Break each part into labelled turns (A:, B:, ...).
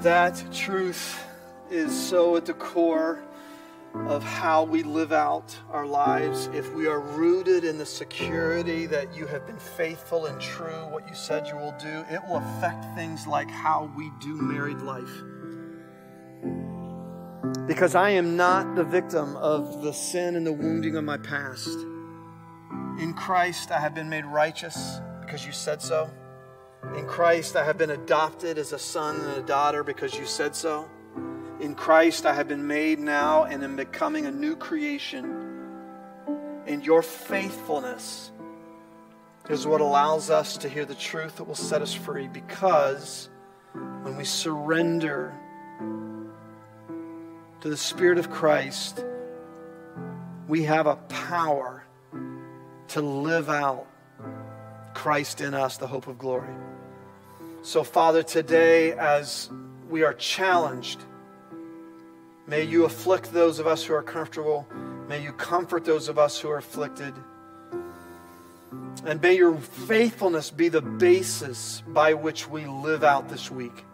A: That truth is so at the core of how we live out our lives. If we are rooted in the security that you have been faithful and true, what you said you will do, it will affect things like how we do married life. Because I am not the victim of the sin and the wounding of my past. In Christ, I have been made righteous because you said so. In Christ, I have been adopted as a son and a daughter because you said so. In Christ, I have been made now and am becoming a new creation. And your faithfulness is what allows us to hear the truth that will set us free because when we surrender to the Spirit of Christ, we have a power to live out Christ in us, the hope of glory. So, Father, today as we are challenged, may you afflict those of us who are comfortable. May you comfort those of us who are afflicted. And may your faithfulness be the basis by which we live out this week.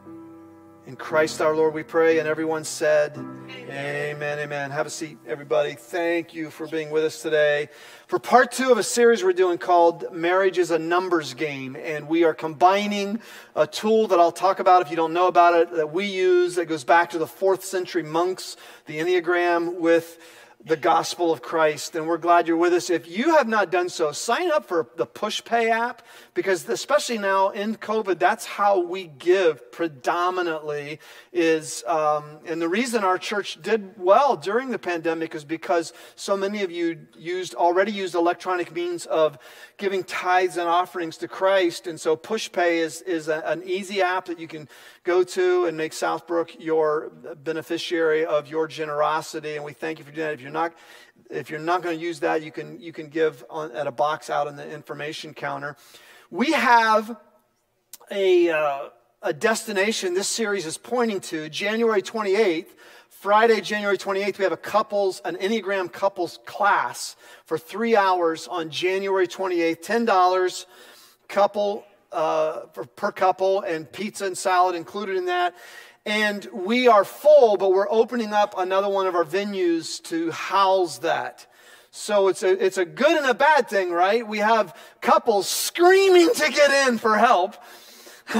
A: In Christ our Lord we pray. And everyone said, Amen, amen. amen. Have a seat, everybody. Thank you for being with us today. For part two of a series we're doing called Marriage is a Numbers Game. And we are combining a tool that I'll talk about if you don't know about it that we use that goes back to the fourth century monks, the Enneagram, with the gospel of Christ. And we're glad you're with us. If you have not done so, sign up for the PushPay app because especially now in COVID, that's how we give predominantly is, um, and the reason our church did well during the pandemic is because so many of you used, already used electronic means of giving tithes and offerings to Christ. And so PushPay is, is a, an easy app that you can go to and make Southbrook your beneficiary of your generosity. And we thank you for doing that. If you're not, if you're not going to use that, you can, you can give on, at a box out in the information counter. We have a, uh, a destination this series is pointing to January 28th. Friday, January 28th, we have a couples, an Enneagram couples class for three hours on January 28th. $10 couple uh, per couple and pizza and salad included in that. And we are full, but we're opening up another one of our venues to house that. So it's a, it's a good and a bad thing, right? We have couples screaming to get in for help.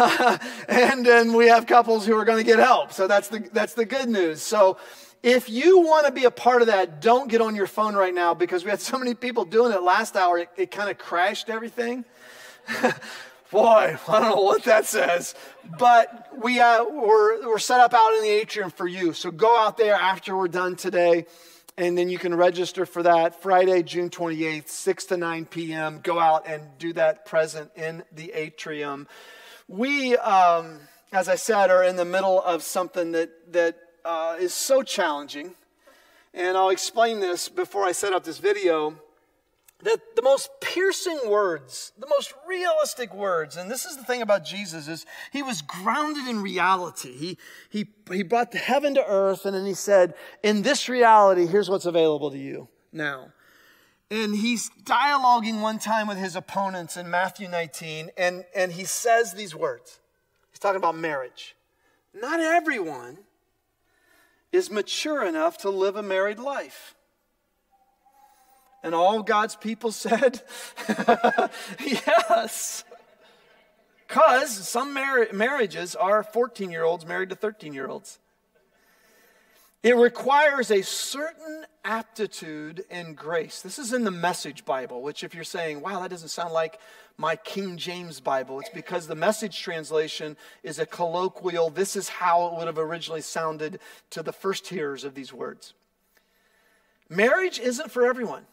A: and then we have couples who are going to get help. So that's the, that's the good news. So if you want to be a part of that, don't get on your phone right now because we had so many people doing it last hour, it, it kind of crashed everything. Boy, I don't know what that says, but we, uh, we're, we're set up out in the atrium for you. So go out there after we're done today, and then you can register for that Friday, June 28th, 6 to 9 p.m. Go out and do that present in the atrium. We, um, as I said, are in the middle of something that, that uh, is so challenging. And I'll explain this before I set up this video that the most piercing words, the most realistic words, and this is the thing about Jesus, is he was grounded in reality. He, he, he brought heaven to earth, and then he said, in this reality, here's what's available to you now. And he's dialoguing one time with his opponents in Matthew 19, and, and he says these words. He's talking about marriage. Not everyone is mature enough to live a married life. And all God's people said, Yes. Because some mar- marriages are 14 year olds married to 13 year olds. It requires a certain aptitude and grace. This is in the Message Bible, which, if you're saying, wow, that doesn't sound like my King James Bible, it's because the message translation is a colloquial, this is how it would have originally sounded to the first hearers of these words. Marriage isn't for everyone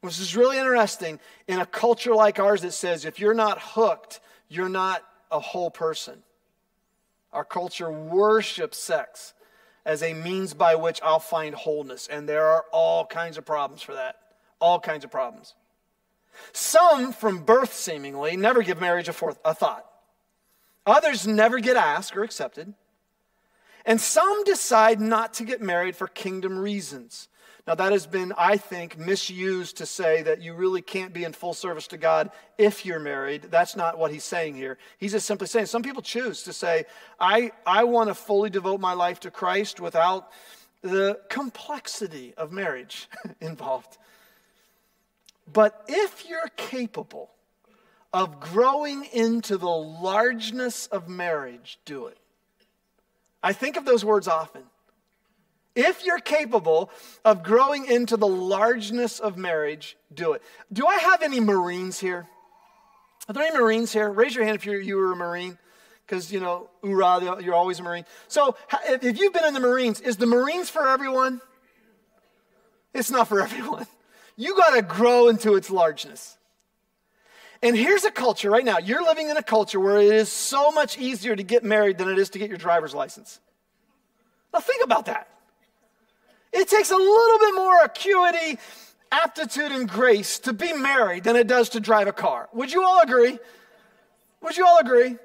A: which is really interesting in a culture like ours that says if you're not hooked, you're not a whole person. Our culture worships sex as a means by which I'll find wholeness, and there are all kinds of problems for that. All kinds of problems. Some, from birth seemingly, never give marriage a, fourth, a thought. Others never get asked or accepted. And some decide not to get married for kingdom reasons Now, that has been, I think, misused to say that you really can't be in full service to God if you're married. That's not what he's saying here. He's just simply saying some people choose to say, I, I want to fully devote my life to Christ without the complexity of marriage involved. But if you're capable of growing into the largeness of marriage, do it. I think of those words often. If you're capable of growing into the largeness of marriage, do it. Do I have any Marines here? Are there any Marines here? Raise your hand if you're, you were a Marine, because, you know, hoorah, you're always a Marine. So if you've been in the Marines, is the Marines for everyone? It's not for everyone. You got to grow into its largeness. And here's a culture right now. You're living in a culture where it is so much easier to get married than it is to get your driver's license. Now, think about that. It takes a little bit more acuity, aptitude, and grace to be married than it does to drive a car. Would you all agree? Would you all agree?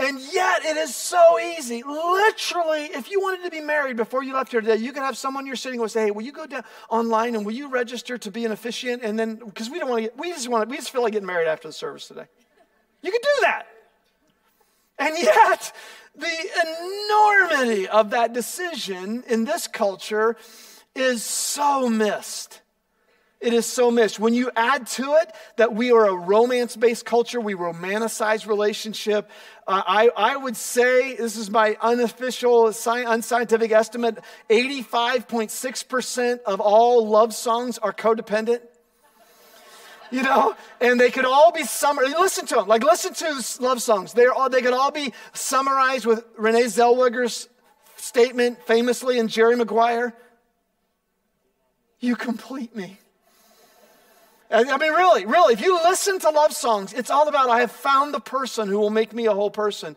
A: And yet it is so easy. Literally, if you wanted to be married before you left here today, you could have someone you're sitting with say, Hey, will you go down online and will you register to be an officiant? And then because we don't want to get, we just want to, we just feel like getting married after the service today. You could do that. And yet, the enormity of that decision in this culture is so missed. It is so missed. When you add to it that we are a romance based culture, we romanticize relationship. Uh, I, I would say, this is my unofficial, unscientific estimate 85.6% of all love songs are codependent you know, and they could all be summarized. Listen to them, like listen to love songs. They're all, they could all be summarized with Renee Zellweger's statement famously in Jerry Maguire You complete me. I mean, really, really, if you listen to love songs, it's all about I have found the person who will make me a whole person.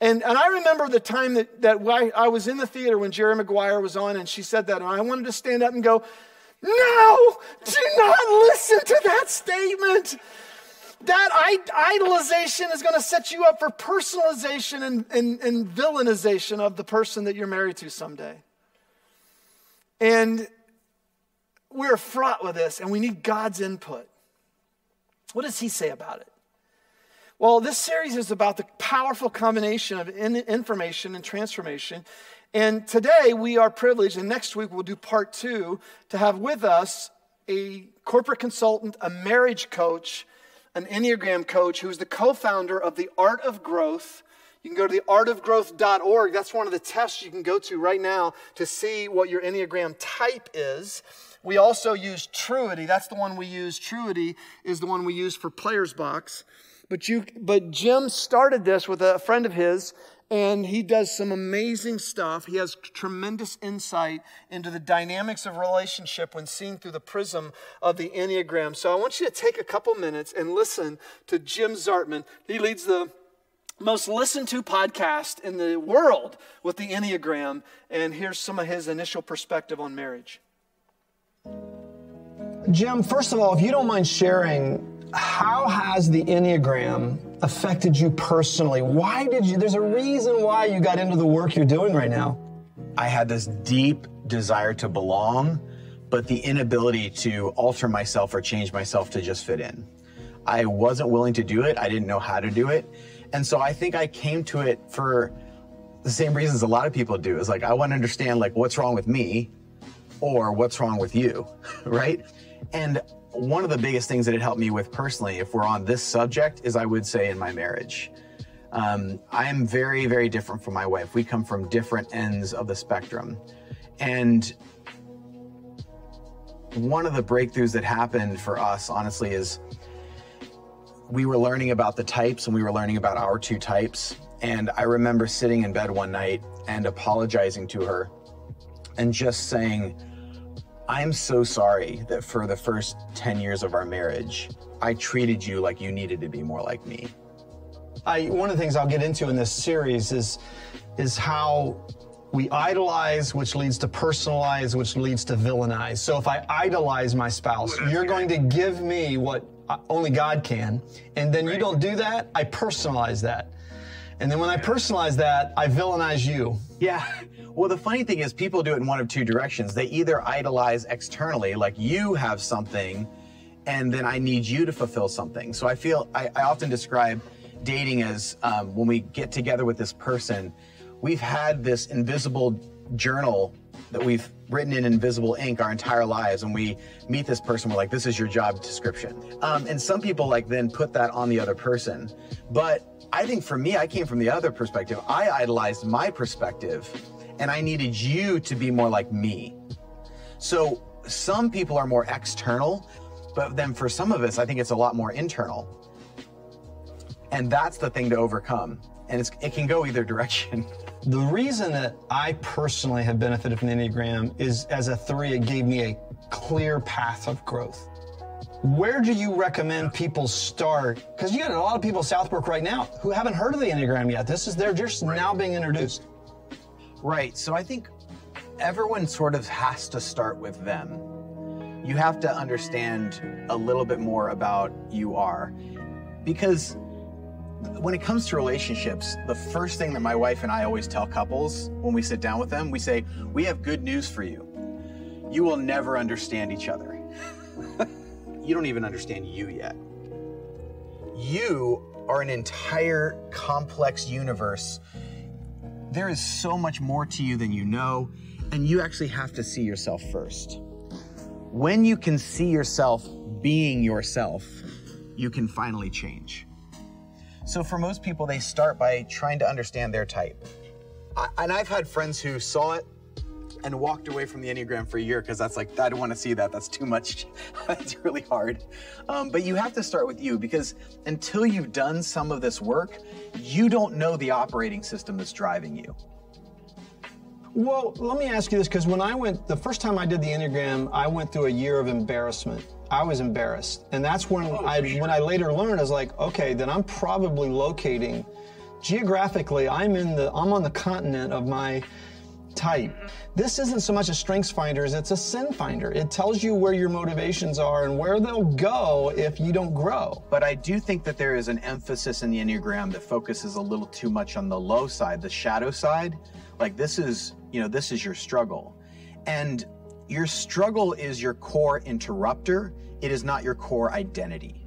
A: And, and I remember the time that, that I was in the theater when Jerry Maguire was on and she said that, and I wanted to stand up and go, no, do not listen to that statement. That idolization is going to set you up for personalization and, and, and villainization of the person that you're married to someday. And we're fraught with this, and we need God's input. What does He say about it? Well, this series is about the powerful combination of information and transformation. And today we are privileged, and next week we'll do part two, to have with us a corporate consultant, a marriage coach, an Enneagram coach who's the co founder of the Art of Growth. You can go to the artofgrowth.org. That's one of the tests you can go to right now to see what your Enneagram type is. We also use Truity. That's the one we use. Truity is the one we use for Players Box. But you, but Jim started this with a friend of his and he does some amazing stuff. He has tremendous insight into the dynamics of relationship when seen through the prism of the Enneagram. So I want you to take a couple minutes and listen to Jim Zartman. He leads the most listened to podcast in the world with the Enneagram, and here's some of his initial perspective on marriage.
B: Jim, first of all, if you don't mind sharing how has the Enneagram affected you personally? Why did you, there's a reason why you got into the work you're doing right now.
C: I had this deep desire to belong, but the inability to alter myself or change myself to just fit in. I wasn't willing to do it. I didn't know how to do it. And so I think I came to it for the same reasons a lot of people do. Is like I want to understand like what's wrong with me or what's wrong with you, right? And one of the biggest things that it helped me with personally, if we're on this subject, is I would say in my marriage. Um, I am very, very different from my wife. We come from different ends of the spectrum. And one of the breakthroughs that happened for us, honestly, is we were learning about the types and we were learning about our two types. And I remember sitting in bed one night and apologizing to her and just saying, I'm so sorry that for the first 10 years of our marriage, I treated you like you needed to be more like me.
B: I, one of the things I'll get into in this series is, is how we idolize, which leads to personalize, which leads to villainize. So if I idolize my spouse, you're going to give me what uh, only God can, and then right. you don't do that, I personalize that.
A: And then when I personalize that, I villainize you.
C: Yeah. Well, the funny thing is, people do it in one of two directions. They either idolize externally, like you have something, and then I need you to fulfill something. So I feel, I, I often describe dating as um, when we get together with this person, we've had this invisible journal that we've written in invisible ink our entire lives and we meet this person we're like this is your job description um, and some people like then put that on the other person but i think for me i came from the other perspective. I idolized my perspective and i needed you to be more like me. So some people are more external but then for some of us i think it's a lot more internal. And that's the thing to overcome. And it can go either direction.
A: The reason that I personally have benefited from the Enneagram is as a three, it gave me a clear path of growth. Where do you recommend people start? Because you got a lot of people Southbrook right now who haven't heard of the Enneagram yet. This is they're just right. now being introduced.
C: Right. So I think everyone sort of has to start with them. You have to understand a little bit more about you are because when it comes to relationships, the first thing that my wife and I always tell couples when we sit down with them, we say, We have good news for you. You will never understand each other. you don't even understand you yet. You are an entire complex universe. There is so much more to you than you know, and you actually have to see yourself first. When you can see yourself being yourself, you can finally change. So for most people, they start by trying to understand their type. I, and I've had friends who saw it and walked away from the Enneagram for a year because that's like, I don't want to see that. That's too much. It's really hard. Um, but you have to start with you because until you've done some of this work, you don't know the operating system that's driving you.
A: Well, let me ask you this because when I went, the first time I did the Enneagram, I went through a year of embarrassment. I was embarrassed. And that's when oh, I sure. when I later learned I was like, okay, then I'm probably locating geographically I'm in the I'm on the continent of my type. This isn't so much a strengths finder as it's a sin finder. It tells you where your motivations are and where they'll go if you don't grow.
C: But I do think that there is an emphasis in the Enneagram that focuses a little too much on the low side, the shadow side. Like this is, you know, this is your struggle. And your struggle is your core interrupter, it is not your core identity.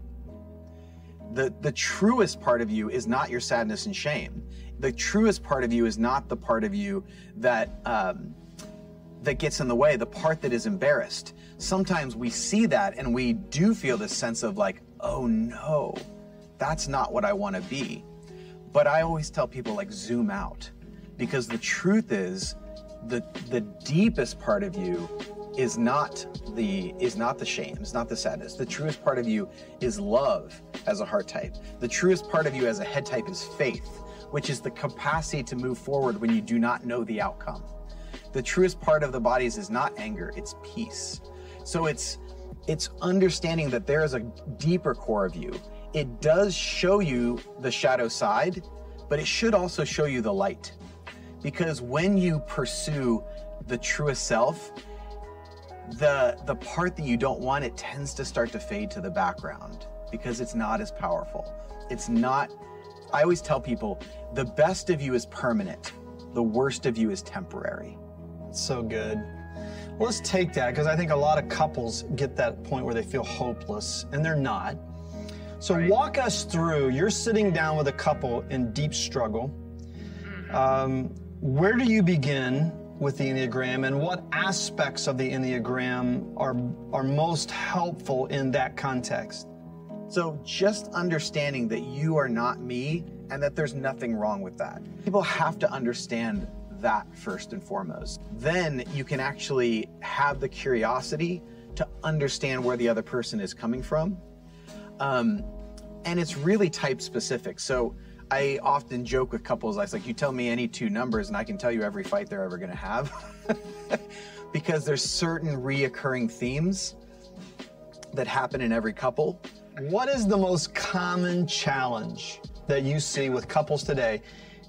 C: The, the truest part of you is not your sadness and shame. The truest part of you is not the part of you that um, that gets in the way, the part that is embarrassed. Sometimes we see that and we do feel this sense of like, oh no, that's not what I want to be. But I always tell people like zoom out because the truth is the the deepest part of you is not the is not the shame, is not the sadness. The truest part of you is love as a heart type. The truest part of you as a head type is faith, which is the capacity to move forward when you do not know the outcome. The truest part of the bodies is not anger, it's peace. So it's it's understanding that there is a deeper core of you. It does show you the shadow side, but it should also show you the light. Because when you pursue the truest self, the the part that you don't want it tends to start to fade to the background because it's not as powerful. It's not I always tell people the best of you is permanent. The worst of you is temporary.
A: So good. Well, let's take that because I think a lot of couples get that point where they feel hopeless and they're not. So, right. walk us through. You're sitting down with a couple in deep struggle. Mm-hmm. Um, where do you begin with the Enneagram and what aspects of the Enneagram are, are most helpful in that context?
C: So, just understanding that you are not me and that there's nothing wrong with that. People have to understand that first and foremost. Then you can actually have the curiosity to understand where the other person is coming from. Um, and it's really type specific. So, I often joke with couples, I was like, you tell me any two numbers and I can tell you every fight they're ever gonna have. because there's certain reoccurring themes that happen in every couple.
A: What is the most common challenge that you see with couples today?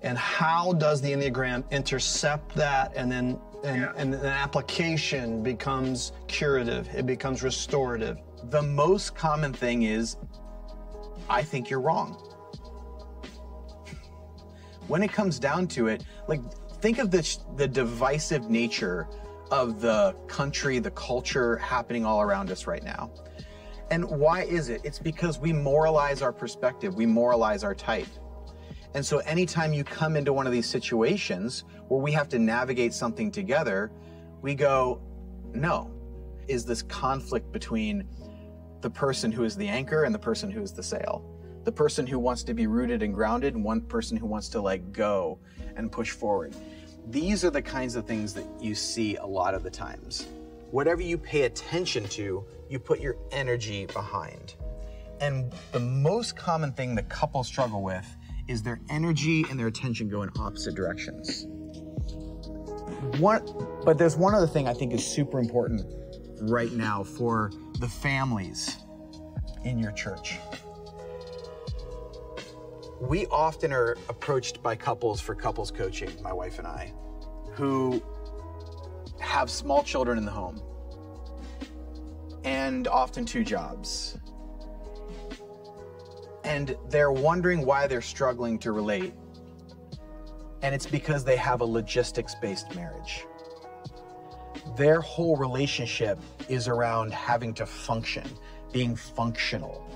A: And how does the Enneagram intercept that and then and, yeah. and an application becomes curative, it becomes restorative?
C: The most common thing is, I think you're wrong when it comes down to it, like think of the the divisive nature of the country, the culture happening all around us right now. And why is it? It's because we moralize our perspective, we moralize our type. And so anytime you come into one of these situations where we have to navigate something together, we go, no. Is this conflict between the person who is the anchor and the person who is the sail? The person who wants to be rooted and grounded and one person who wants to like go and push forward. These are the kinds of things that you see a lot of the times. Whatever you pay attention to, you put your energy behind. And the most common thing that couples struggle with is their energy and their attention go in opposite directions. One, but there's one other thing I think is super important right now for the families in your church. We often are approached by couples for couples coaching, my wife and I, who have small children in the home and often two jobs and they're wondering why they're struggling to relate. And it's because they have a logistics based marriage. Their whole relationship is around having to function, being functional.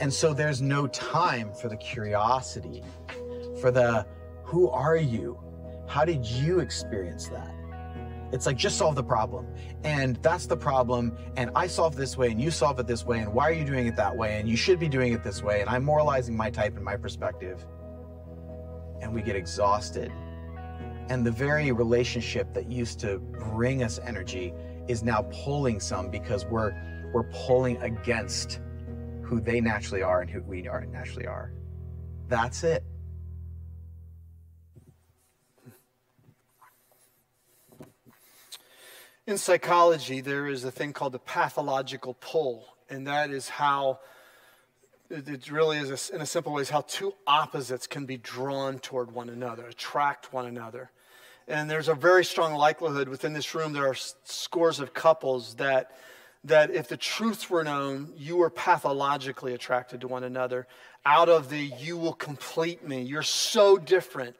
C: And so there's no time for the curiosity, for the who are you? How did you experience that? It's like just solve the problem. And that's the problem. And I solve this way and you solve it this way. And why are you doing it that way? And you should be doing it this way. And I'm moralizing my type and my perspective. And we get exhausted. And the very relationship that used to bring us energy is now pulling some because we're we're pulling against who they naturally are and who we are naturally are. That's it.
A: In psychology, there is a thing called the pathological pull, and that is how it really is, a, in a simple way, is how two opposites can be drawn toward one another, attract one another. And there's a very strong likelihood within this room, there are scores of couples that, that if the truths were known, you were pathologically attracted to one another. Out of the you will complete me, you're so different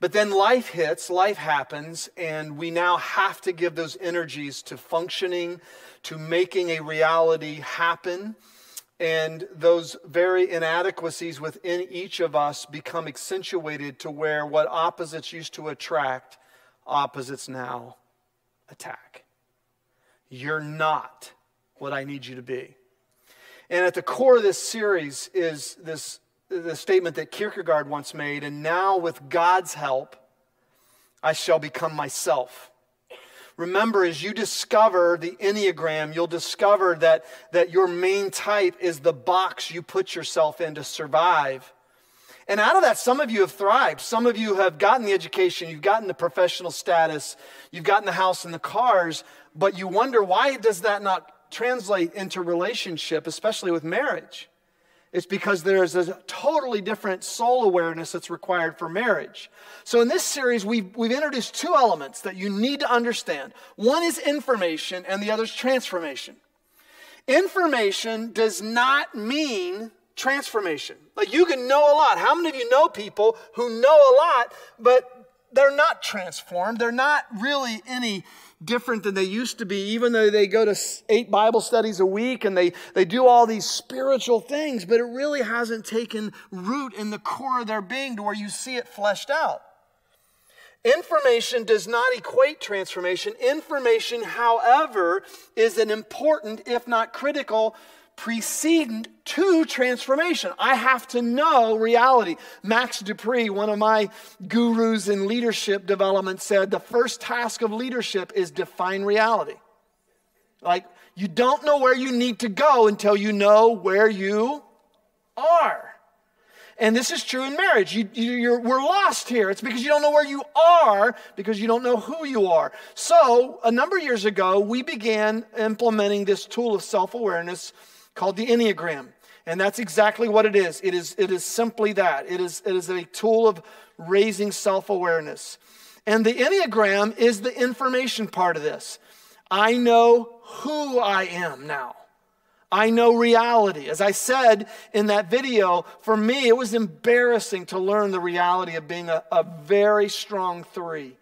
A: but then life hits, life happens, and we now have to give those energies to functioning, to making a reality happen. And those very inadequacies within each of us become accentuated to where what opposites used to attract, opposites now attack. You're not what I need you to be. And at the core of this series is this the statement that Kierkegaard once made, and now with God's help, I shall become myself. Remember, as you discover the Enneagram, you'll discover that, that your main type is the box you put yourself in to survive. And out of that, some of you have thrived. Some of you have gotten the education, you've gotten the professional status, you've gotten the house and the cars, but you wonder why does that not translate into relationship, especially with marriage? It's because there's a totally different soul awareness that's required for marriage. So, in this series, we've, we've introduced two elements that you need to understand one is information, and the other is transformation. Information does not mean transformation. Like, you can know a lot. How many of you know people who know a lot, but they're not transformed? They're not really any different than they used to be, even though they go to eight Bible studies a week and they, they do all these spiritual things, but it really hasn't taken root in the core of their being to where you see it fleshed out. Information does not equate transformation. Information, however, is an important, if not critical, precedent to transformation. I have to know reality. Max De Pree, one of my gurus in leadership development, said the first task of leadership is define reality. Like, you don't know where you need to go until you know where you are. And this is true in marriage. You, you, we're lost here. It's because you don't know where you are because you don't know who you are. So, a number of years ago, we began implementing this tool of self awareness called the Enneagram. And that's exactly what it is. It is, it is simply that. It is, it is a tool of raising self awareness. And the Enneagram is the information part of this. I know who I am now. I know reality. As I said in that video, for me, it was embarrassing to learn the reality of being a, a very strong three.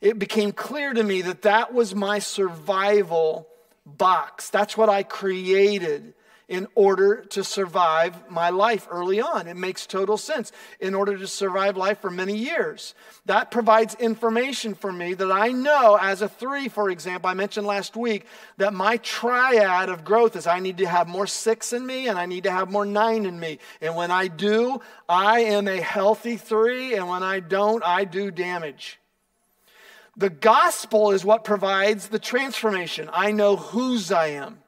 A: It became clear to me that that was my survival box. That's what I created in order to survive my life early on. It makes total sense. In order to survive life for many years, that provides information for me that I know as a three, for example. I mentioned last week that my triad of growth is I need to have more six in me and I need to have more nine in me. And when I do, I am a healthy three, and when I don't, I do damage. The gospel is what provides the transformation. I know whose I am.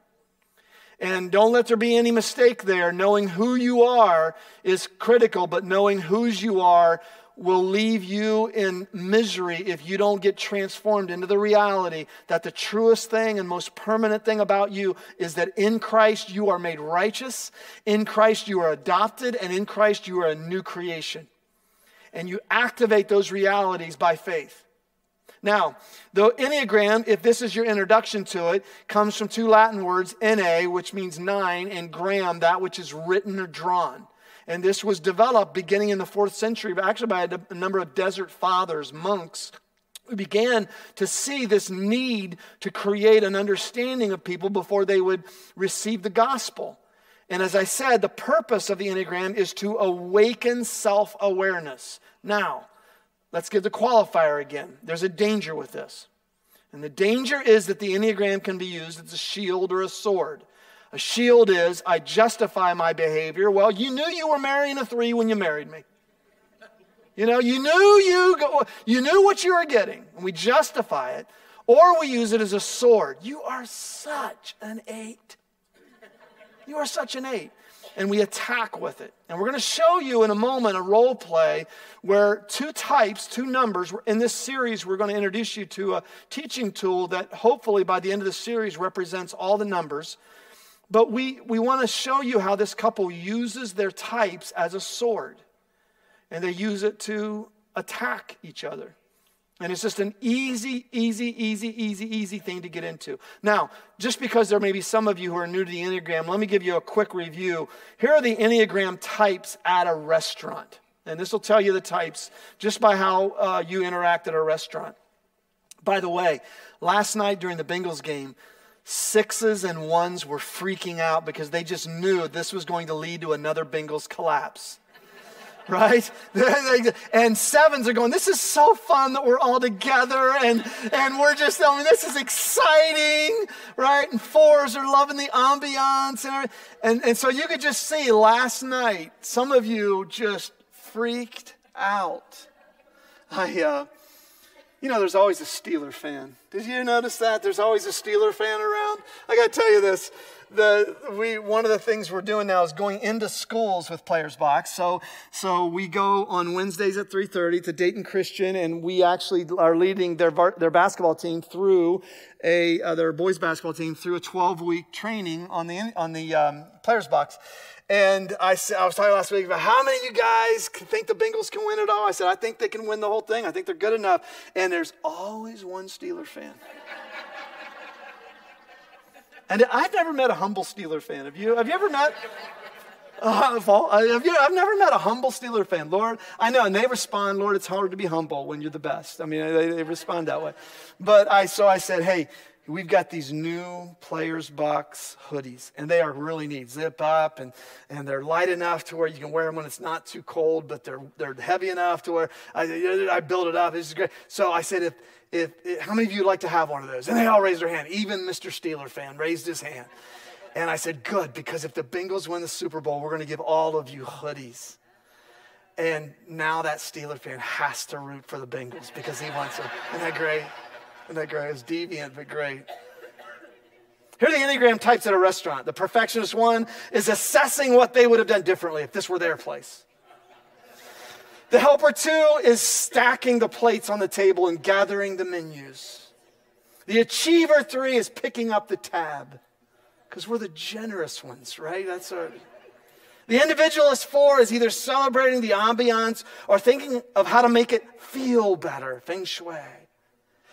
A: And don't let there be any mistake there. Knowing who you are is critical, but knowing whose you are will leave you in misery if you don't get transformed into the reality that the truest thing and most permanent thing about you is that in Christ you are made righteous, in Christ you are adopted, and in Christ you are a new creation. And you activate those realities by faith. Now, the Enneagram, if this is your introduction to it, comes from two Latin words, enne, which means nine, and gram, that which is written or drawn. And this was developed beginning in the fourth century, actually by a number of desert fathers, monks, who began to see this need to create an understanding of people before they would receive the gospel. And as I said, the purpose of the Enneagram is to awaken self awareness. Now, Let's give the qualifier again. There's a danger with this. And the danger is that the Enneagram can be used as a shield or a sword. A shield is, I justify my behavior. Well, you knew you were marrying a three when you married me. You know, you knew you go, you knew what you were getting, and we justify it. Or we use it as a sword. You are such an eight. You are such an eight and we attack with it. And we're going to show you in a moment a role play where two types, two numbers, in this series, we're going to introduce you to a teaching tool that hopefully by the end of the series represents all the numbers. But we, we want to show you how this couple uses their types as a sword, and they use it to attack each other. And it's just an easy, easy, easy, easy, easy thing to get into. Now, just because there may be some of you who are new to the Enneagram, let me give you a quick review. Here are the Enneagram types at a restaurant. And this will tell you the types just by how uh, you interact at a restaurant. By the way, last night during the Bengals game, sixes and ones were freaking out because they just knew this was going to lead to another Bengals collapse right? and sevens are going, this is so fun that we're all together and, and we're just, I mean, this is exciting, right? And fours are loving the ambiance. And, and, and so you could just see last night, some of you just freaked out. I, uh, you know, there's always a Steeler fan. Did you notice that? There's always a Steeler fan around. I got to tell you this the, we, one of the things we're doing now is going into schools with Players Box. So, so we go on Wednesdays at 3.30 to Dayton Christian, and we actually are leading their, their basketball team through a, uh, their boys basketball team through a 12-week training on the, on the um, Players Box. And I, I was talking last week about how many of you guys think the Bengals can win it all. I said, I think they can win the whole thing. I think they're good enough. And there's always one Steeler fan. And I've never met a humble Steeler fan. Have you? Have you ever met? Uh, have you, I've never met a humble Steeler fan. Lord, I know, and they respond, Lord, it's hard to be humble when you're the best. I mean, they, they respond that way. But I, so I said, hey, we've got these new players box hoodies and they are really neat. Zip up and, and they're light enough to where you can wear them when it's not too cold but they're, they're heavy enough to where I, I build it up. This is great. So i said if, if, if how many of you would like to have one of those? And they all raised their hand. Even mr steeler fan raised his hand. And i said good because if the bengals win the super bowl we're going to give all of you hoodies. And now that Steeler fan has to root for the Bengals because he wants them. Isn't that great? Great? It's deviant, but great. Here are the Enneagram types at a restaurant. The perfectionist one is assessing what they would have done differently if this were their place. The helper two is stacking the plates on the table and gathering the menus. The achiever three is picking up the tab because we're the generous ones, right? That's our. The individualist four is either celebrating the ambiance or thinking of how to make it feel better, feng shui.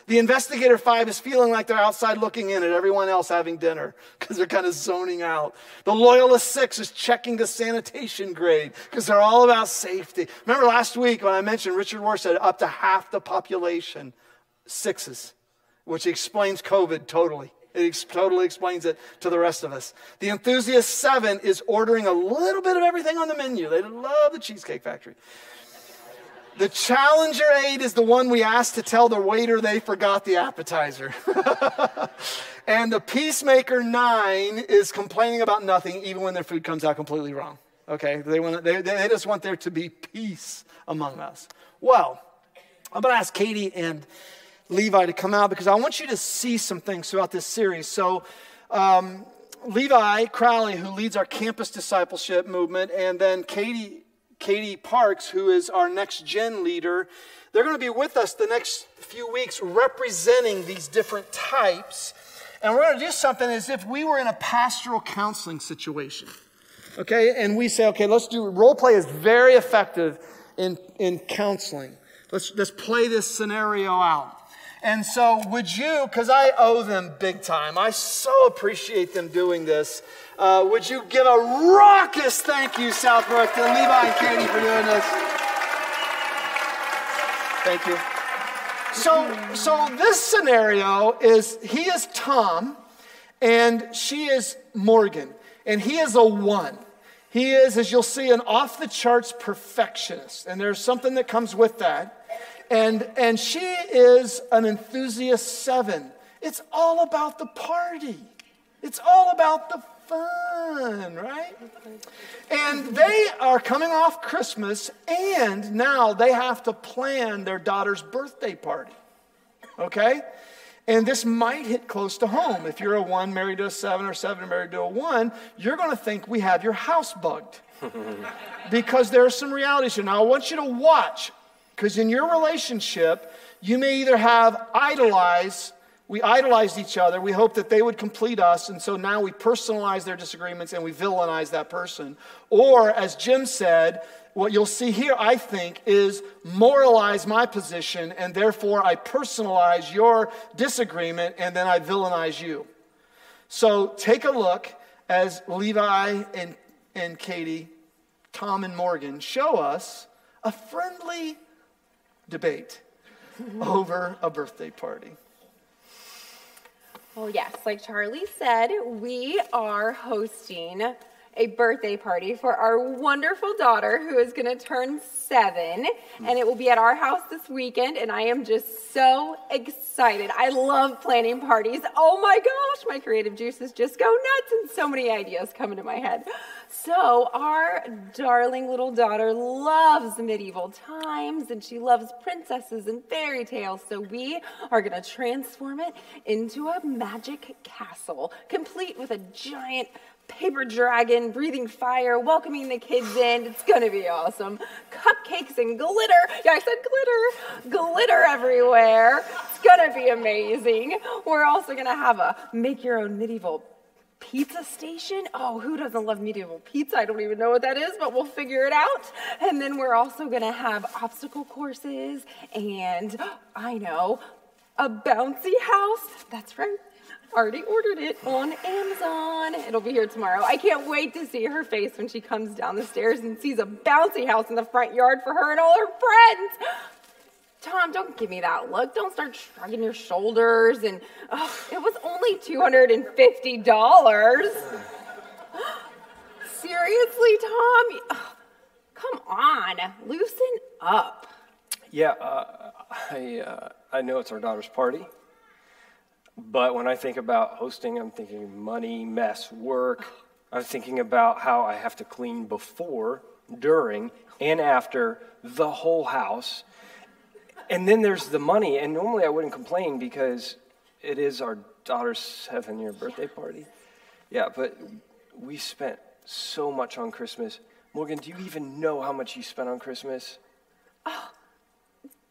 A: The investigator five is feeling like they're outside looking in at everyone else having dinner because they're kind of zoning out. The loyalist six is checking the sanitation grade because they're all about safety. Remember last week when I mentioned Richard Rohr said up to half the population sixes, which explains COVID totally. It ex- totally explains it to the rest of us. The enthusiast seven is ordering a little bit of everything on the menu. They love the Cheesecake Factory. The Challenger 8 is the one we asked to tell the waiter they forgot the appetizer. and the Peacemaker 9 is complaining about nothing even when their food comes out completely wrong. Okay? They, want, they, they just want there to be peace among us. Well, I'm going to ask Katie and Levi to come out because I want you to see some things throughout this series. So, um, Levi Crowley, who leads our campus discipleship movement, and then Katie Katie Parks, who is our next gen leader. They're going to be with us the next few weeks representing these different types. And we're going to do something as if we were in a pastoral counseling situation. Okay? And we say, okay, let's do role play is very effective in, in counseling. Let's, let's play this scenario out. And so, would you, because I owe them big time, I so appreciate them doing this. Uh, would you give a raucous thank you, Southbrook, to Levi and Katie for doing this? Thank you. So, so this scenario is he is Tom, and she is Morgan, and he is a one. He is, as you'll see, an off the charts perfectionist, and there's something that comes with that. And, and she is an enthusiast seven. It's all about the party. It's all about the fun, right? And they are coming off Christmas, and now they have to plan their daughter's birthday party. Okay? And this might hit close to home. If you're a one married to a seven or seven married to a one, you're going to think we have your house bugged. because there are some realities here. Now, I want you to watch, because in your relationship, you may either have idolize we idolized each other. We hoped that they would complete us. And so now we personalize their disagreements and we villainize that person. Or, as Jim said, what you'll see here, I think, is moralize my position and therefore I personalize your disagreement and then I villainize you. So take a look as Levi and, and Katie, Tom and Morgan show us a friendly debate over a birthday party.
D: Well, yes, like Charlie said, we are hosting a birthday party for our wonderful daughter who is going to turn seven. And it will be at our house this weekend. And I am just so excited. I love planning parties. Oh my gosh, my creative juices just go nuts and so many ideas come into my head. So, our darling little daughter loves medieval times and she loves princesses and fairy tales. So, we are going to transform it into a magic castle, complete with a giant paper dragon breathing fire, welcoming the kids in. It's to be awesome. Cupcakes and glitter. Yeah, I said glitter. Glitter everywhere. It's to be amazing. We're also to have a make your own medieval pizza station. Oh, who doesn't love medieval pizza? I don't even know what that is, but we'll figure it out. And then we're also to have obstacle courses and I know, a bouncy house. That's right. Already ordered it on Amazon. It'll be here tomorrow. I can't wait to see her face when she comes down the stairs and sees a bouncy house in the front yard for her and all her friends. Tom, don't give me that look. Don't start shrugging your shoulders. And oh, it was only $250. Seriously, Tom? Oh, come on, loosen up.
E: Yeah, uh, I, uh, I know it's our daughter's party, but when I think about hosting, I'm thinking money, mess, work. I'm thinking about how I have to clean before, during, and after the whole house. And then there's the money, and normally I wouldn't complain because it is our daughter's seven year birthday party. Yeah, but we spent so much on Christmas. Morgan, do you even know how much you spent on Christmas?
D: Oh,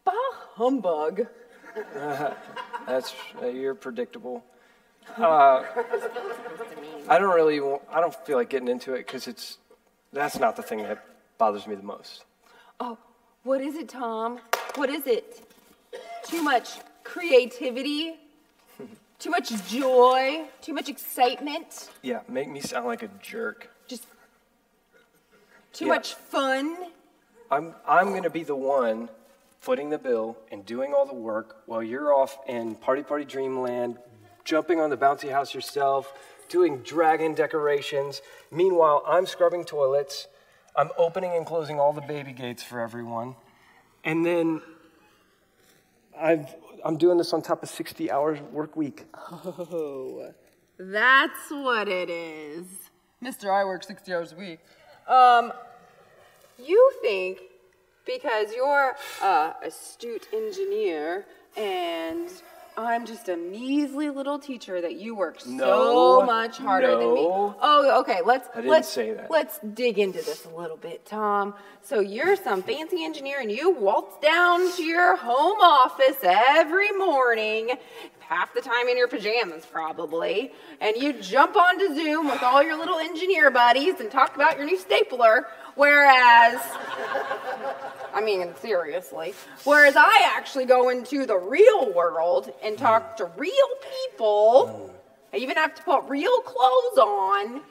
D: Bah humbug.
E: That's uh, you're predictable. Uh, I don't really. Want, I don't feel like getting into it because it's that's not the thing that bothers me the most.
D: Oh, what is it, Tom? What is it? Too much creativity, too much joy, too much excitement,
E: Yeah, make me sound like a jerk.
D: just too
E: Yeah.
D: much fun.
E: I'm I'm gonna be the one footing the bill and doing all the work while you're off in Party Party Dreamland, jumping on the bouncy house yourself, doing dragon decorations. Meanwhile, I'm scrubbing toilets. I'm opening and closing all the baby gates for everyone. And then I've I'm doing this on top of 60 hours work week.
D: Oh, that's what it is. Mister, I work 60 hours a week. Um, you think because you're a astute engineer and I'm just a measly little teacher that you work so much harder than me.
E: no.
D: Oh, okay. Let's
E: I didn't
D: let's
E: say that.
D: let's dig into this a little bit, Tom. So you're some fancy engineer and you waltz down to your home office every morning, half the time in your pajamas probably, and you jump onto Zoom with all your little engineer buddies and talk about your new stapler, whereas I mean, seriously. Whereas I actually go into the real world and talk to real people. I even have to put real clothes on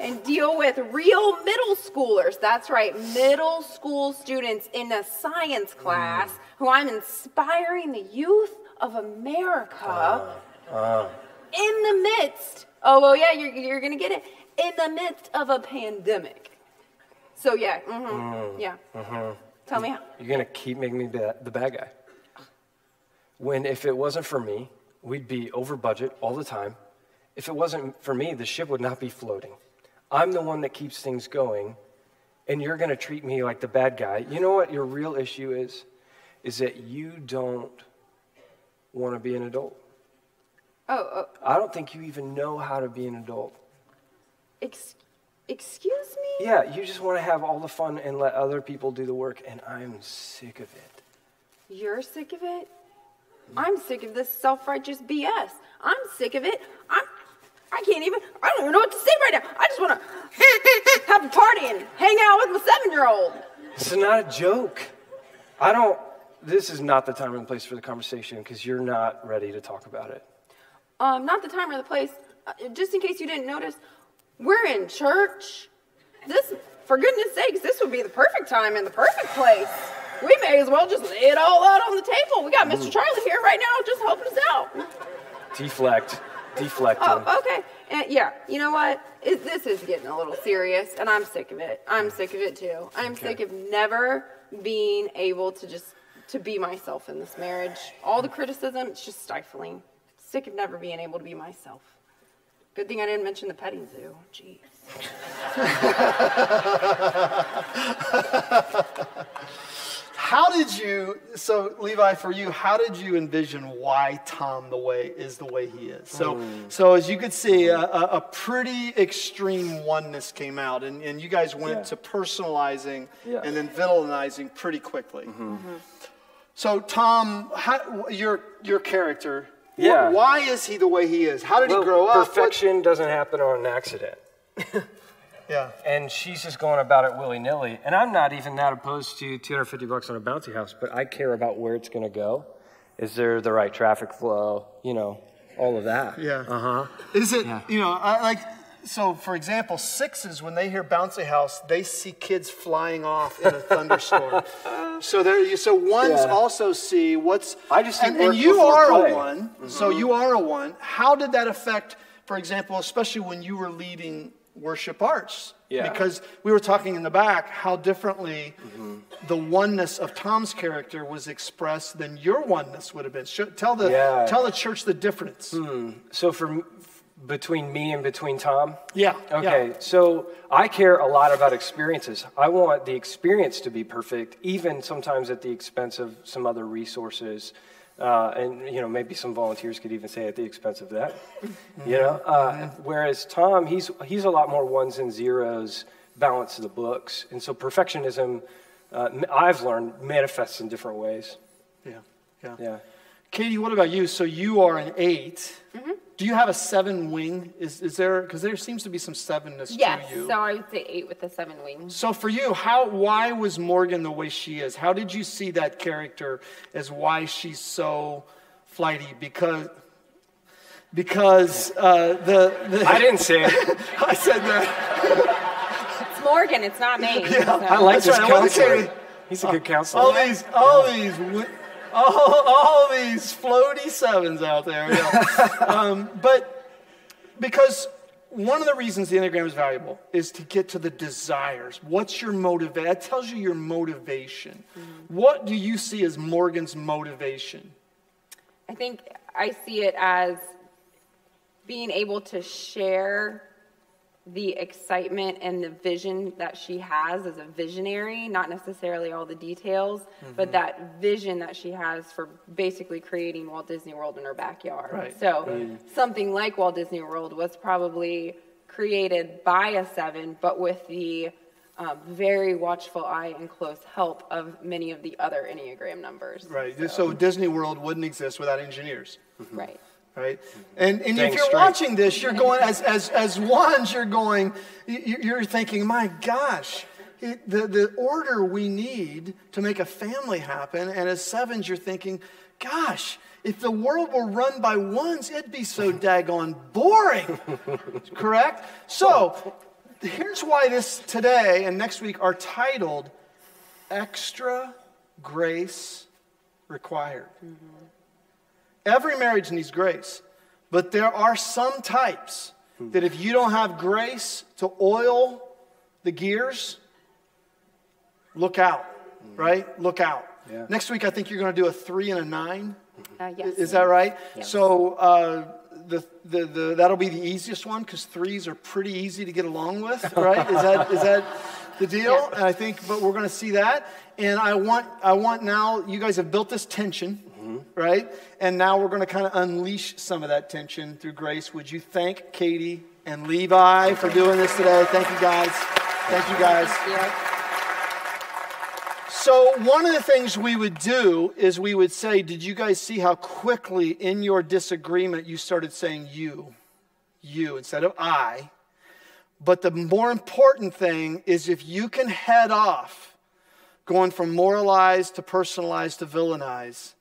D: and deal with real middle schoolers. That's right, middle school students in a science class mm. who I'm inspiring the youth of America uh, uh. in the midst. Oh, well, yeah, you're, you're going to get it. In the midst of a pandemic. So, yeah, mm-hmm, yeah. Tell me how.
E: You're gonna keep making me the bad guy. When if it wasn't for me, we'd be over budget all the time. If it wasn't for me, the ship would not be floating. I'm the one that keeps things going, and you're gonna treat me like the bad guy. You know what your real issue is? Is that you don't want to be an adult.
D: Oh, oh
E: I don't think you even know how to be an adult.
D: ex- excuse me?
E: Yeah, you just want to have all the fun and let other people do the work, and I'm sick of it.
D: You're sick of it? I'm sick of this self-righteous BS. I'm sick of it. I'm I can't even I don't even know what to say right now. I just want to have a party and hang out with my 7-year-old.
E: This is not a joke. I don't. This is not the time and place for the conversation because you're not ready to talk about it.
D: Um not the time or the place. Uh, just in case you didn't notice, we're in church. This for goodness sakes, this would be the perfect time and the perfect place. We may as well just lay it all out on the table. We got Mr. Charlie here right now just helping us out.
E: Deflect. Deflecting.
D: Oh, okay. And yeah, you know what? It, this is getting a little serious, and I'm sick of it. I'm sick of it too. I'm sick of never being able to just to be myself in this marriage. All the criticism, it's just stifling. Sick of never being able to be myself. Good thing I didn't mention the petting zoo. Jeez.
A: How did you, so Levi, for you, how did you envision why Tom the way is the way he is? So, mm. so as you could see, a, a, a pretty extreme oneness came out, and, and you guys went
E: Yeah.
A: to personalizing
E: Yeah.
A: and then villainizing pretty quickly. Mm-hmm. So, Tom, how, your your character, wh-
E: Yeah.
A: why is he the way he is? How did
E: Well,
A: he grow up? What-
E: Perfection doesn't happen on an accident.
A: yeah.
E: And she's just going about it willy nilly. And I'm not even that opposed to 250 bucks on a bouncy house, but I care about where it's going to go. Is there the right traffic flow? You know, all of that.
A: Yeah.
E: Uh huh.
A: Is it, you know, I, like, so for example, sixes, when they hear bouncy house, they see kids flying off in a thunderstorm. so there, so ones
E: Yeah.
A: also see what's.
E: I just see
A: and, and you are
E: play.
A: a one. So you are a one. How did that affect, for example, especially when you were leading worship arts?
E: Yeah.
A: Because we were talking in the back how differently
E: Mm-hmm.
A: the oneness of Tom's character was expressed than your oneness would have been. Tell the
E: Yeah.
A: tell the church the difference.
E: So for between me and between Tom?
A: Yeah.
E: Okay,
A: yeah.
E: so I care a lot about experiences. I want the experience to be perfect, even sometimes at the expense of some other resources. Uh, and you know, maybe some volunteers could even say at the expense of that. You know, uh, whereas Tom, he's he's a lot more ones and zeros, balance of the books, and so perfectionism, uh, m- I've learned manifests in different ways.
A: Yeah. Yeah.
E: Yeah.
A: Katie, what about you? So you are an 8 do you have a seven wing? Is, is there, because there seems to be some sevenness
D: Yes,
A: to you.
D: Yes, so I would say eight with the seven wings.
A: So for you, how why was Morgan the way she is? How did you see that character as why she's so flighty? Because because uh, the, the
E: I didn't say it.
A: I said that.
D: It's Morgan, it's not me. Yeah.
E: I like
A: That's
E: this
A: right, I
E: counselor.
A: say-
E: He's a good counselor.
A: All these all these wi- all, all these floaty sevens out there. yeah. um, but because one of the reasons the Enneagram is valuable is to get to the desires. What's your motivation? That tells you your motivation. What do you see as Morgan's motivation?
D: I think I see it as being able to share the excitement and the vision that she has as a visionary, not necessarily all the details, but that vision that she has for basically creating Walt Disney World in her backyard.
A: Right,
D: So something like Walt Disney World was probably created by a seven, but with the um, very watchful eye and close help of many of the other Enneagram numbers.
A: Right. So, Disney World wouldn't exist without engineers.
D: Right.
A: Right? And, and
E: Dang
A: if you're
E: straight.
A: watching this, you're going, as, as, as ones, you're going, you- you're thinking, my gosh, it- the, the order we need to make a family happen. And as sevens, you're thinking, gosh, if the world were run by ones, it'd be so daggone boring. Correct? So here's why this today and next week are titled Extra Grace Required. Mm-hmm. Every marriage needs grace, but there are some types that if you don't have grace to oil the gears, look out, right? Look out.
C: Yeah.
A: Next week, I think you're going to do a three and a nine.
D: Uh, yes.
A: Is that right?
D: Yes.
A: So uh, the, the, the, that'll be the easiest one because threes are pretty easy to get along with, right? Is that, is that the deal?
D: Yeah.
A: And I think, but we're going to see that. And I want, I want now, you guys have built this tension, mm-hmm. right? And now we're going to kind of unleash some of that tension through grace. Would you thank Katie and Levi for doing this today? Thank you guys. Thank you guys. So, one of the things we would do is we would say, Did you guys see how quickly in your disagreement you started saying you, you instead of I? But the more important thing is if you can head off going from moralized to personalized to villainized,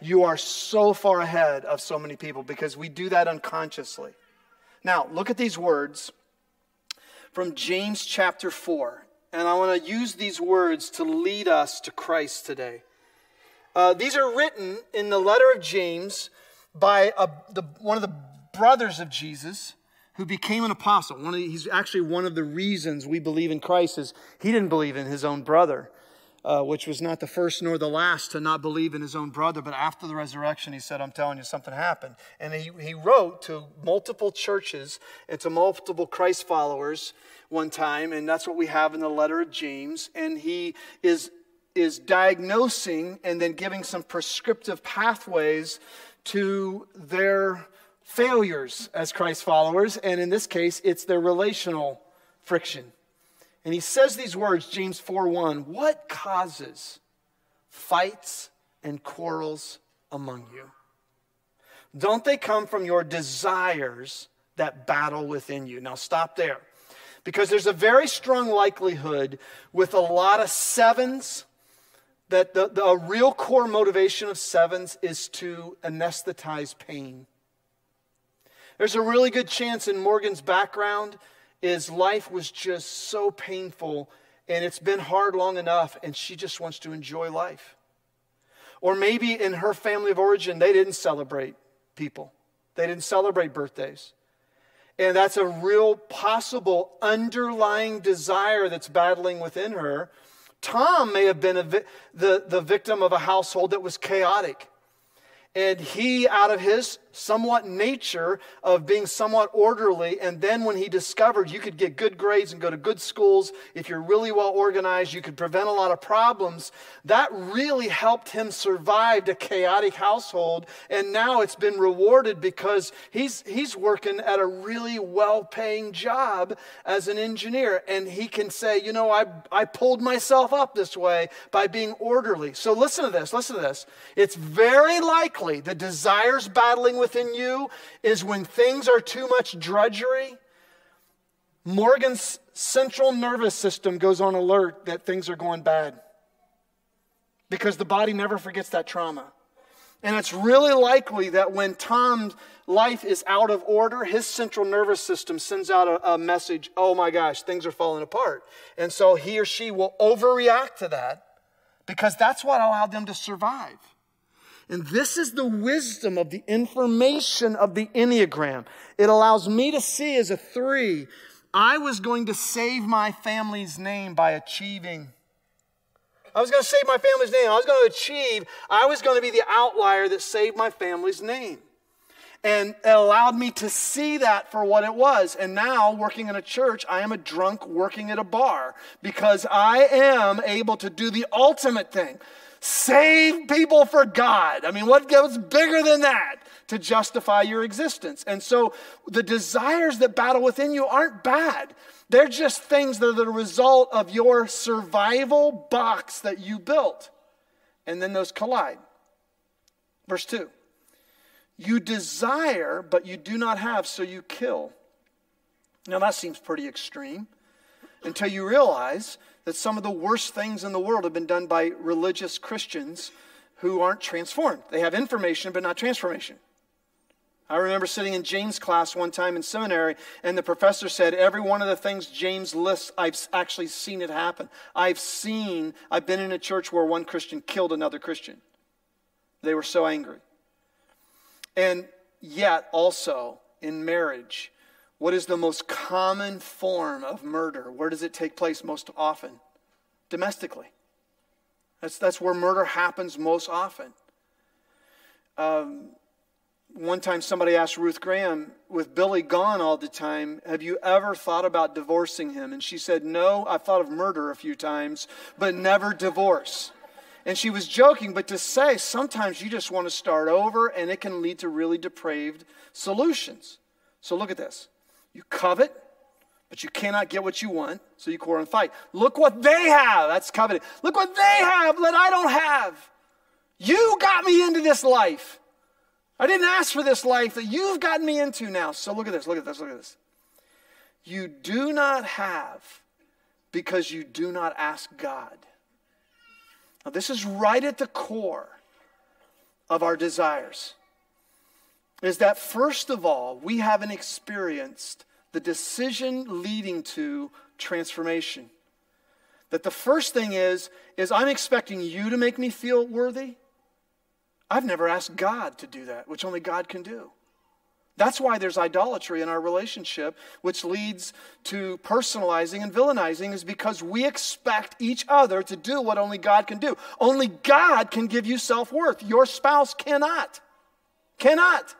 A: you are so far ahead of so many people because we do that unconsciously. Now, look at these words from James chapter 4. And I want to use these words to lead us to Christ today. Uh, these are written in the letter of James by a, the, one of the brothers of Jesus who became an apostle. One the, he's actually one of the reasons we believe in Christ is he didn't believe in his own brother, uh, which was not the first nor the last to not believe in his own brother. But after the resurrection, he said, I'm telling you, something happened. And he, he wrote to multiple churches and to multiple Christ followers one time. And that's what we have in the letter of James. And he is is diagnosing and then giving some prescriptive pathways to their failures as Christ followers. And in this case, it's their relational friction. And he says these words, James 4 1, what causes fights and quarrels among you? Don't they come from your desires that battle within you? Now, stop there. Because there's a very strong likelihood with a lot of sevens that the, the real core motivation of sevens is to anesthetize pain. There's a really good chance in Morgan's background is life was just so painful and it's been hard long enough and she just wants to enjoy life. Or maybe in her family of origin, they didn't celebrate people. They didn't celebrate birthdays. And that's a real possible underlying desire that's battling within her. Tom may have been vi- the, the victim of a household that was chaotic. And he, out of his somewhat nature of being somewhat orderly, and then when he discovered you could get good grades and go to good schools, if you're really well organized, you could prevent a lot of problems, that really helped him survive a chaotic household. And now it's been rewarded because he's, he's working at a really well paying job as an engineer. And he can say, you know, I, I pulled myself up this way by being orderly. So listen to this, listen to this. It's very likely the desires battling within you is when things are too much drudgery, Morgan's central nervous system goes on alert that things are going bad because the body never forgets that trauma. And it's really likely that when Tom's life is out of order, his central nervous system sends out a, a, message oh my gosh, things are falling apart. And so he or she will overreact to that because that's what allowed them to survive. And this is the wisdom of the information of the Enneagram. It allows me to see as a three, I was going to save my family's name by achieving I was going to save my family's name. I was going to achieve. I was going to be the outlier that saved my family's name. And it allowed me to see that for what it was. And now, working in a church, I am a drunk working at a bar because I am able to do the ultimate thing save people for God. I mean, what goes bigger than that to justify your existence? And so the desires that battle within you aren't bad. They're just things that are the result of your survival box that you built. And then those collide. Verse 2 You desire, but you do not have, so you kill. Now that seems pretty extreme until you realize that some of the worst things in the world have been done by religious Christians who aren't transformed. They have information, but not transformation. I remember sitting in James' class one time in seminary, and the professor said, Every one of the things James lists, I've actually seen it happen. I've seen, I've been in a church where one Christian killed another Christian. They were so angry. And yet, also in marriage, what is the most common form of murder? Where does it take place most often? Domestically. That's, that's where murder happens most often. Um, one time somebody asked Ruth Graham, with Billy gone all the time, have you ever thought about divorcing him? And she said, No, I've thought of murder a few times, but never divorce. And she was joking, but to say sometimes you just want to start over and it can lead to really depraved solutions. So look at this. You covet, but you cannot get what you want, so you quarrel and fight. Look what they have. That's coveting. Look what they have that I don't have. You got me into this life. I didn't ask for this life that you've gotten me into now. So look at this, look at this, look at this. You do not have because you do not ask God. Now, this is right at the core of our desires. Is that first of all, we haven't experienced the decision leading to transformation. That the first thing is, is I'm expecting you to make me feel worthy. I've never asked God to do that, which only God can do. That's why there's idolatry in our relationship, which leads to personalizing and villainizing, is because we expect each other to do what only God can do. Only God can give you self worth. Your spouse cannot. Cannot.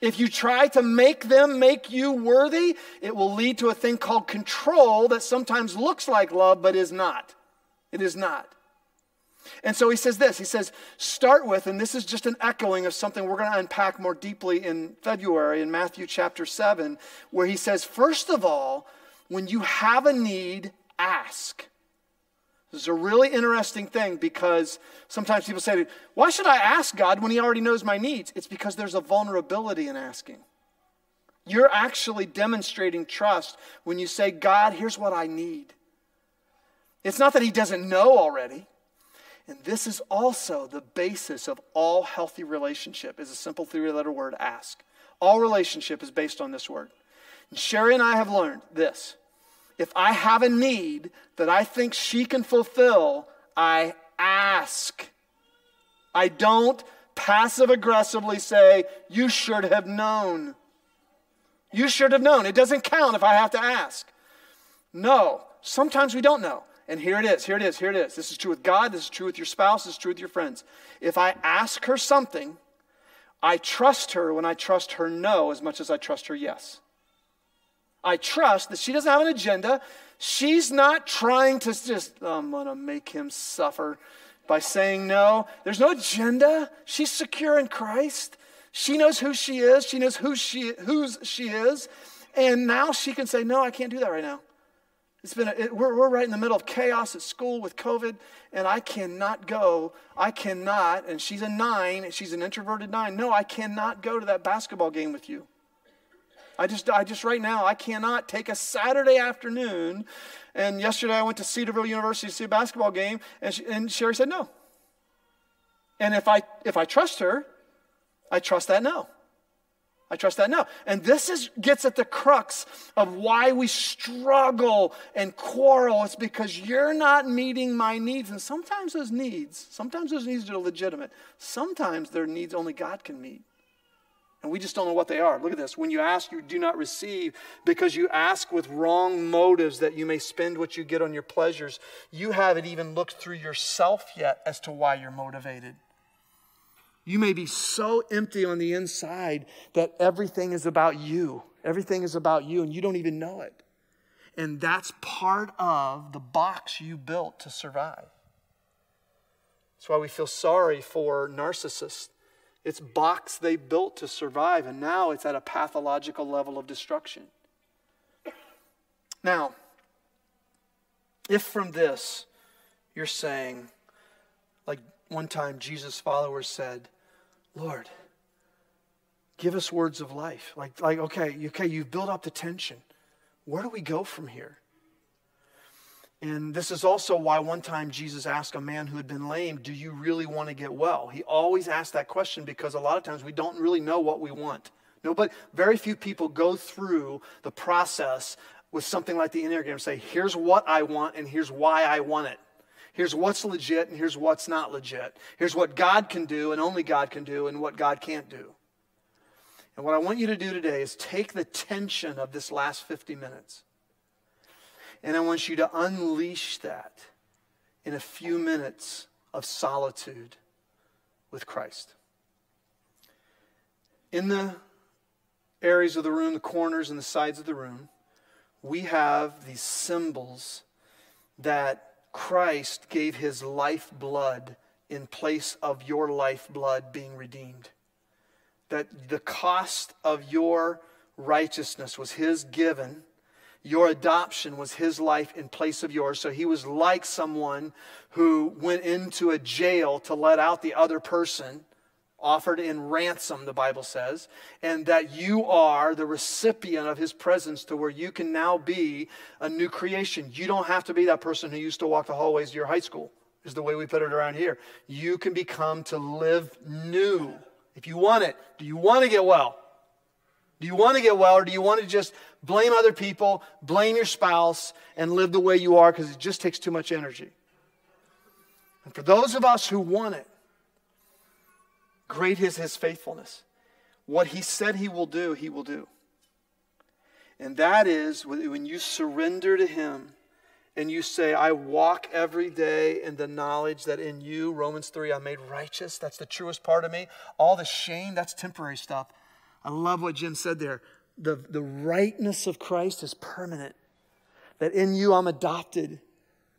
A: If you try to make them make you worthy, it will lead to a thing called control that sometimes looks like love but is not. It is not. And so he says this he says, start with, and this is just an echoing of something we're going to unpack more deeply in February in Matthew chapter 7, where he says, first of all, when you have a need, ask. This is a really interesting thing because sometimes people say, Why should I ask God when He already knows my needs? It's because there's a vulnerability in asking. You're actually demonstrating trust when you say, God, here's what I need. It's not that He doesn't know already. And this is also the basis of all healthy relationship is a simple three-letter word, ask. All relationship is based on this word. And Sherry and I have learned this. If I have a need that I think she can fulfill, I ask. I don't passive aggressively say, You should have known. You should have known. It doesn't count if I have to ask. No, sometimes we don't know. And here it is, here it is, here it is. This is true with God, this is true with your spouse, this is true with your friends. If I ask her something, I trust her when I trust her no as much as I trust her yes. I trust that she doesn't have an agenda. She's not trying to just, I'm going to make him suffer by saying no. There's no agenda. She's secure in Christ. She knows who she is. She knows who she, whose she is. And now she can say, no, I can't do that right now. It's been a, it, we're, we're right in the middle of chaos at school with COVID, and I cannot go. I cannot, and she's a nine, she's an introverted nine. No, I cannot go to that basketball game with you. I just, I just right now, I cannot take a Saturday afternoon. And yesterday I went to Cedarville University to see a basketball game, and, she, and Sherry said no. And if I, if I trust her, I trust that no. I trust that no. And this is, gets at the crux of why we struggle and quarrel. It's because you're not meeting my needs. And sometimes those needs, sometimes those needs are legitimate. Sometimes they're needs only God can meet. And we just don't know what they are. Look at this. When you ask, you do not receive because you ask with wrong motives that you may spend what you get on your pleasures. You haven't even looked through yourself yet as to why you're motivated. You may be so empty on the inside that everything is about you. Everything is about you, and you don't even know it. And that's part of the box you built to survive. That's why we feel sorry for narcissists. It's box they built to survive, and now it's at a pathological level of destruction. Now, if from this you're saying, like one time Jesus' followers said, Lord, give us words of life. Like, like okay, okay, you've built up the tension. Where do we go from here? And this is also why one time Jesus asked a man who had been lame, Do you really want to get well? He always asked that question because a lot of times we don't really know what we want. No, but very few people go through the process with something like the Enneagram and say, Here's what I want and here's why I want it. Here's what's legit and here's what's not legit. Here's what God can do and only God can do and what God can't do. And what I want you to do today is take the tension of this last 50 minutes. And I want you to unleash that in a few minutes of solitude with Christ. In the areas of the room, the corners and the sides of the room, we have these symbols that Christ gave his life blood in place of your life blood being redeemed. That the cost of your righteousness was his given. Your adoption was his life in place of yours. So he was like someone who went into a jail to let out the other person offered in ransom, the Bible says, and that you are the recipient of his presence to where you can now be a new creation. You don't have to be that person who used to walk the hallways of your high school, is the way we put it around here. You can become to live new if you want it. Do you want to get well? Do you want to get well, or do you want to just blame other people, blame your spouse, and live the way you are because it just takes too much energy? And for those of us who want it, Great is his faithfulness. What he said he will do, he will do. And that is when you surrender to him and you say, I walk every day in the knowledge that in you, Romans 3, I'm made righteous. That's the truest part of me. All the shame, that's temporary stuff. I love what Jim said there. The, the rightness of Christ is permanent. That in you, I'm adopted.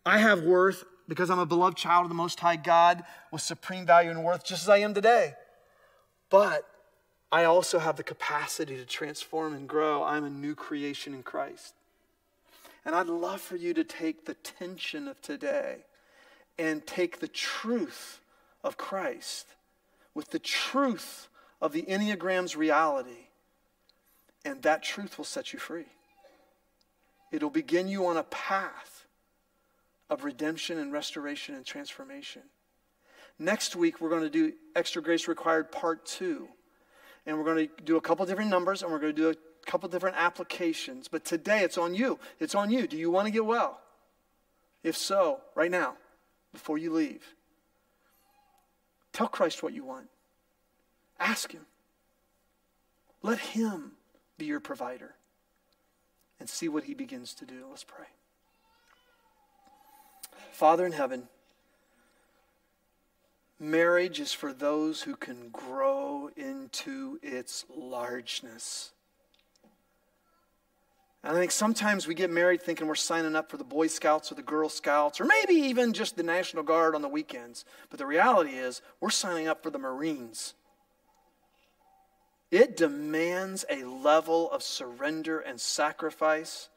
A: I have worth because I'm a beloved child of the Most High God with supreme value and worth, just as I am today. But I also have the capacity to transform and grow. I'm a new creation in Christ. And I'd love for you to take the tension of today and take the truth of Christ with the truth of the Enneagram's reality, and that truth will set you free. It'll begin you on a path of redemption and restoration and transformation. Next week, we're going to do Extra Grace Required Part 2. And we're going to do a couple different numbers and we're going to do a couple different applications. But today, it's on you. It's on you. Do you want to get well? If so, right now, before you leave, tell Christ what you want. Ask Him. Let Him be your provider and see what He begins to do. Let's pray. Father in heaven, marriage is for those who can grow into its largeness. And I think sometimes we get married thinking we're signing up for the Boy Scouts or the Girl Scouts or maybe even just the National Guard on the weekends. But the reality is, we're signing up for the Marines. It demands a level of surrender and sacrifice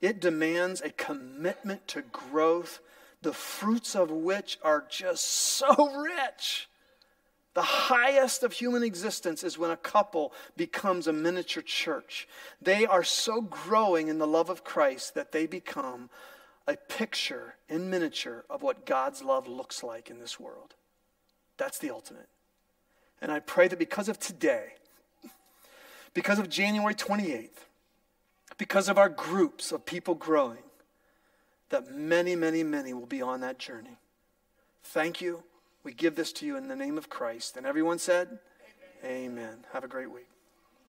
A: It demands a commitment to growth, the fruits of which are just so rich. The highest of human existence is when a couple becomes a miniature church. They are so growing in the love of Christ that they become a picture in miniature of what God's love looks like in this world. That's the ultimate. And I pray that because of today, because of January 28th, because of our groups of people growing, that many, many, many will be on that journey. Thank you. We give this to you in the name of Christ. And everyone said, Amen. Amen. Have a great week.